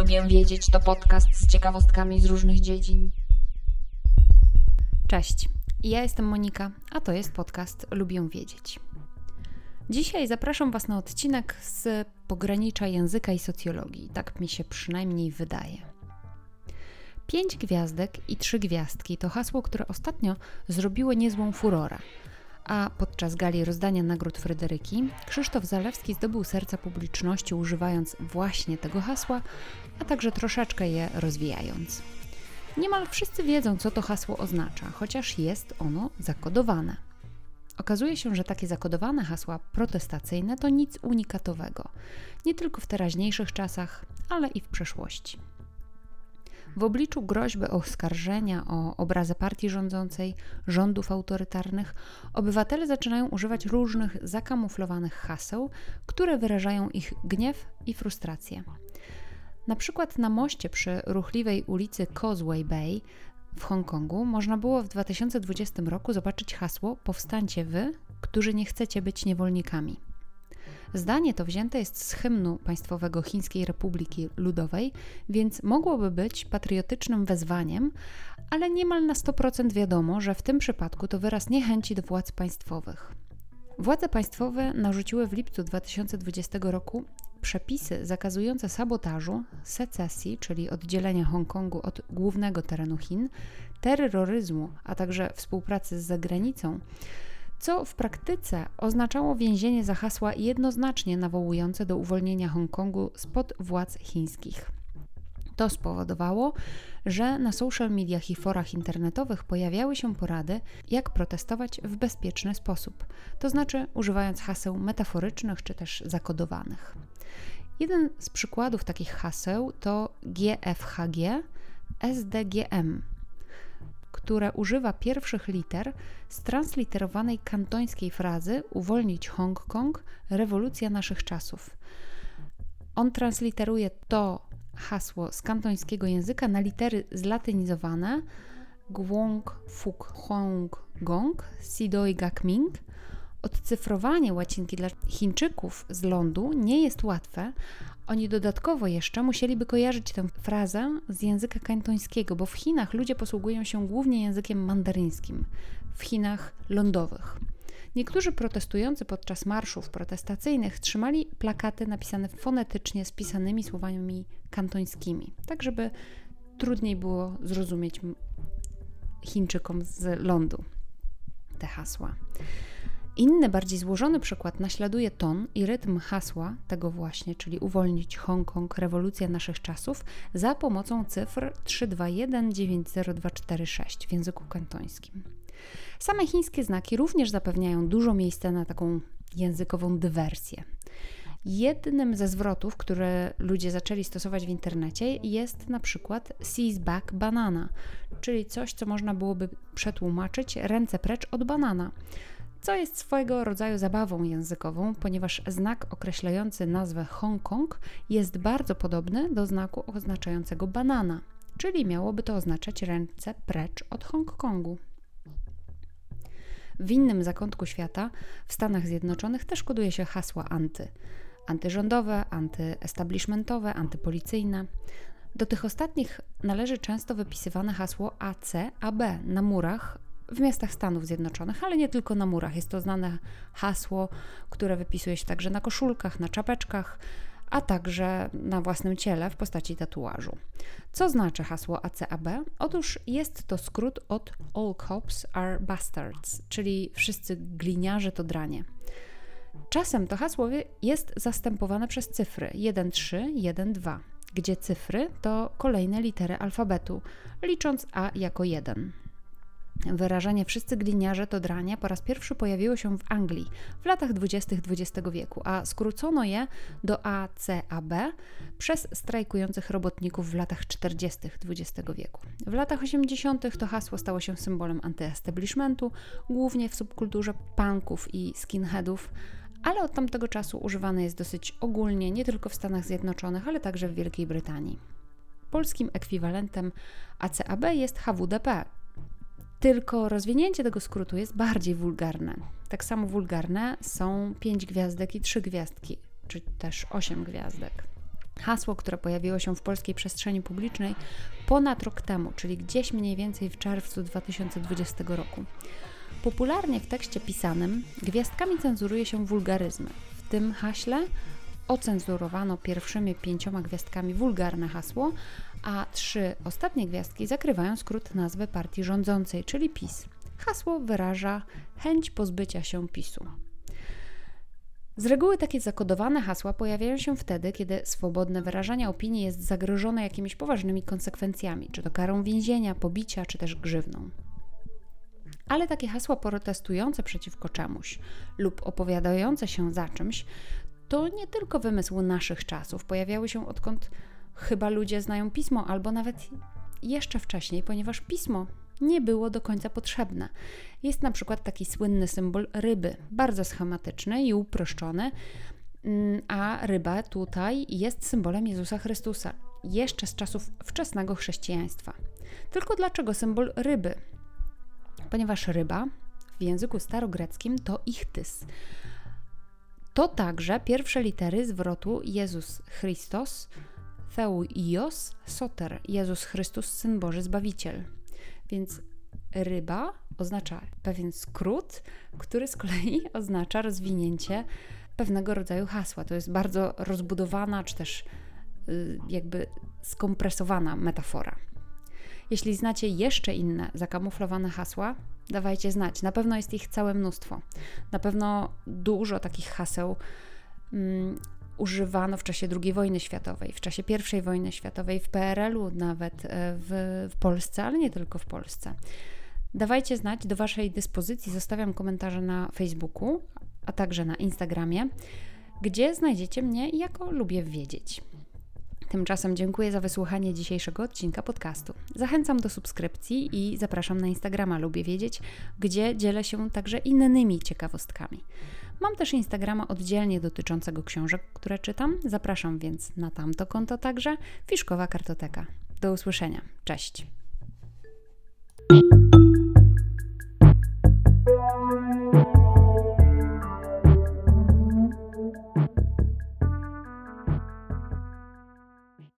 Lubię wiedzieć to podcast z ciekawostkami z różnych dziedzin. Cześć, ja jestem Monika, a to jest podcast Lubię wiedzieć. Dzisiaj zapraszam Was na odcinek z pogranicza języka i socjologii, tak mi się przynajmniej wydaje. Pięć gwiazdek i trzy gwiazdki to hasło, które ostatnio zrobiło niezłą furorę – a podczas gali rozdania nagród Fryderyki Krzysztof Zalewski zdobył serca publiczności używając właśnie tego hasła, a także troszeczkę je rozwijając. Niemal wszyscy wiedzą, co to hasło oznacza, chociaż jest ono zakodowane. Okazuje się, że takie zakodowane hasła protestacyjne to nic unikatowego, nie tylko w teraźniejszych czasach, ale i w przeszłości. W obliczu groźby oskarżenia o obrazę partii rządzącej, rządów autorytarnych, obywatele zaczynają używać różnych zakamuflowanych haseł, które wyrażają ich gniew i frustrację. Na przykład na moście przy ruchliwej ulicy Causeway Bay w Hongkongu można było w 2020 roku zobaczyć hasło Powstańcie wy, którzy nie chcecie być niewolnikami. Zdanie to wzięte jest z hymnu państwowego Chińskiej Republiki Ludowej, więc mogłoby być patriotycznym wezwaniem, ale niemal na 100% wiadomo, że w tym przypadku to wyraz niechęci do władz państwowych. Władze państwowe narzuciły w lipcu 2020 roku przepisy zakazujące sabotażu, secesji, czyli oddzielenia Hongkongu od głównego terenu Chin, terroryzmu, a także współpracy z zagranicą, co w praktyce oznaczało więzienie za hasła jednoznacznie nawołujące do uwolnienia Hongkongu spod władz chińskich. To spowodowało, że na social mediach i forach internetowych pojawiały się porady, jak protestować w bezpieczny sposób, to znaczy używając haseł metaforycznych czy też zakodowanych. Jeden z przykładów takich haseł to GFHG, SDGM, które używa pierwszych liter transliterowanej kantońskiej frazy Uwolnić Hongkong, rewolucja naszych czasów. On transliteruje to hasło z kantońskiego języka na litery zlatynizowane Gwong Fuk Hong Gong Sidoi Gakming. Odcyfrowanie łacinki dla Chińczyków z lądu nie jest łatwe, oni dodatkowo jeszcze musieliby kojarzyć tę frazę z języka kantońskiego, bo w Chinach ludzie posługują się głównie językiem mandaryńskim, w Chinach lądowych. Niektórzy protestujący podczas marszów protestacyjnych trzymali plakaty napisane fonetycznie z pisanymi słowami kantońskimi, tak żeby trudniej było zrozumieć Chińczykom z lądu te hasła. Inny, bardziej złożony przykład naśladuje ton i rytm hasła tego właśnie, czyli uwolnić Hongkong, rewolucja naszych czasów, za pomocą cyfr 321902446 w języku kantońskim. Same chińskie znaki również zapewniają dużo miejsca na taką językową dywersję. Jednym ze zwrotów, które ludzie zaczęli stosować w internecie, jest na przykład seize back banana, czyli coś, co można byłoby przetłumaczyć ręce precz od banana co jest swojego rodzaju zabawą językową, ponieważ znak określający nazwę Hongkong jest bardzo podobny do znaku oznaczającego banana, czyli miałoby to oznaczać ręce precz od Hongkongu. W innym zakątku świata, w Stanach Zjednoczonych, też koduje się hasła anty. Antyrządowe, antyestablishmentowe, antypolicyjne. Do tych ostatnich należy często wypisywane hasło AC, AB na murach w miastach Stanów Zjednoczonych, ale nie tylko na murach. Jest to znane hasło, które wypisuje się także na koszulkach, na czapeczkach, a także na własnym ciele w postaci tatuażu. Co znaczy hasło ACAB? Otóż jest to skrót od All Cops are Bastards, czyli wszyscy gliniarze to dranie. Czasem to hasło jest zastępowane przez cyfry 1, 3, 1, 2, gdzie cyfry to kolejne litery alfabetu, licząc A jako 1. Wyrażenie wszyscy gliniarze to dranie po raz pierwszy pojawiło się w Anglii w latach 20. XX wieku, a skrócono je do ACAB przez strajkujących robotników w latach 40. XX wieku. W latach 80. to hasło stało się symbolem antyestablishmentu, głównie w subkulturze punków i skinheadów, ale od tamtego czasu używane jest dosyć ogólnie nie tylko w Stanach Zjednoczonych, ale także w Wielkiej Brytanii. Polskim ekwiwalentem ACAB jest HWDP, tylko rozwinięcie tego skrótu jest bardziej wulgarne. Tak samo wulgarne są pięć gwiazdek i trzy gwiazdki, czy też osiem gwiazdek. Hasło, które pojawiło się w polskiej przestrzeni publicznej ponad rok temu, czyli gdzieś mniej więcej w czerwcu 2020 roku. Popularnie w tekście pisanym gwiazdkami cenzuruje się wulgaryzmy. W tym haśle ocenzurowano pierwszymi pięcioma gwiazdkami wulgarne hasło, a trzy ostatnie gwiazdki zakrywają skrót nazwy partii rządzącej, czyli PiS. Hasło wyraża chęć pozbycia się PiSu. Z reguły takie zakodowane hasła pojawiają się wtedy, kiedy swobodne wyrażanie opinii jest zagrożone jakimiś poważnymi konsekwencjami, czy to karą więzienia, pobicia, czy też grzywną. Ale takie hasła protestujące przeciwko czemuś lub opowiadające się za czymś to nie tylko wymysł naszych czasów. Pojawiały się odkąd chyba ludzie znają pismo, albo nawet jeszcze wcześniej, ponieważ pismo nie było do końca potrzebne. Jest na przykład taki słynny symbol ryby, bardzo schematyczny i uproszczony, mm, a ryba tutaj jest symbolem Jezusa Chrystusa, jeszcze z czasów wczesnego chrześcijaństwa. Tylko dlaczego symbol ryby? Ponieważ ryba w języku starogreckim to ichtys. To także pierwsze litery zwrotu Jezus Chrystus, Theuios Soter, Jezus Chrystus, Syn Boży, Zbawiciel. Więc ryba oznacza pewien skrót, który z kolei oznacza rozwinięcie pewnego rodzaju hasła. To jest bardzo rozbudowana, czy też y, jakby skompresowana metafora. Jeśli znacie jeszcze inne zakamuflowane hasła, dawajcie znać. Na pewno jest ich całe mnóstwo. Na pewno dużo takich haseł um, używano w czasie II wojny światowej, w czasie I wojny światowej, w PRL-u, nawet e, w, w Polsce, ale nie tylko w Polsce. Dawajcie znać, do Waszej dyspozycji zostawiam komentarze na Facebooku, a także na Instagramie, gdzie znajdziecie mnie jako lubię wiedzieć. Tymczasem dziękuję za wysłuchanie dzisiejszego odcinka podcastu. Zachęcam do subskrypcji i zapraszam na Instagrama Lubię Wiedzieć, gdzie dzielę się także innymi ciekawostkami. Mam też Instagrama oddzielnie dotyczącego książek, które czytam. Zapraszam więc na tamto konto także. Fiszkowa Kartoteka. Do usłyszenia. Cześć.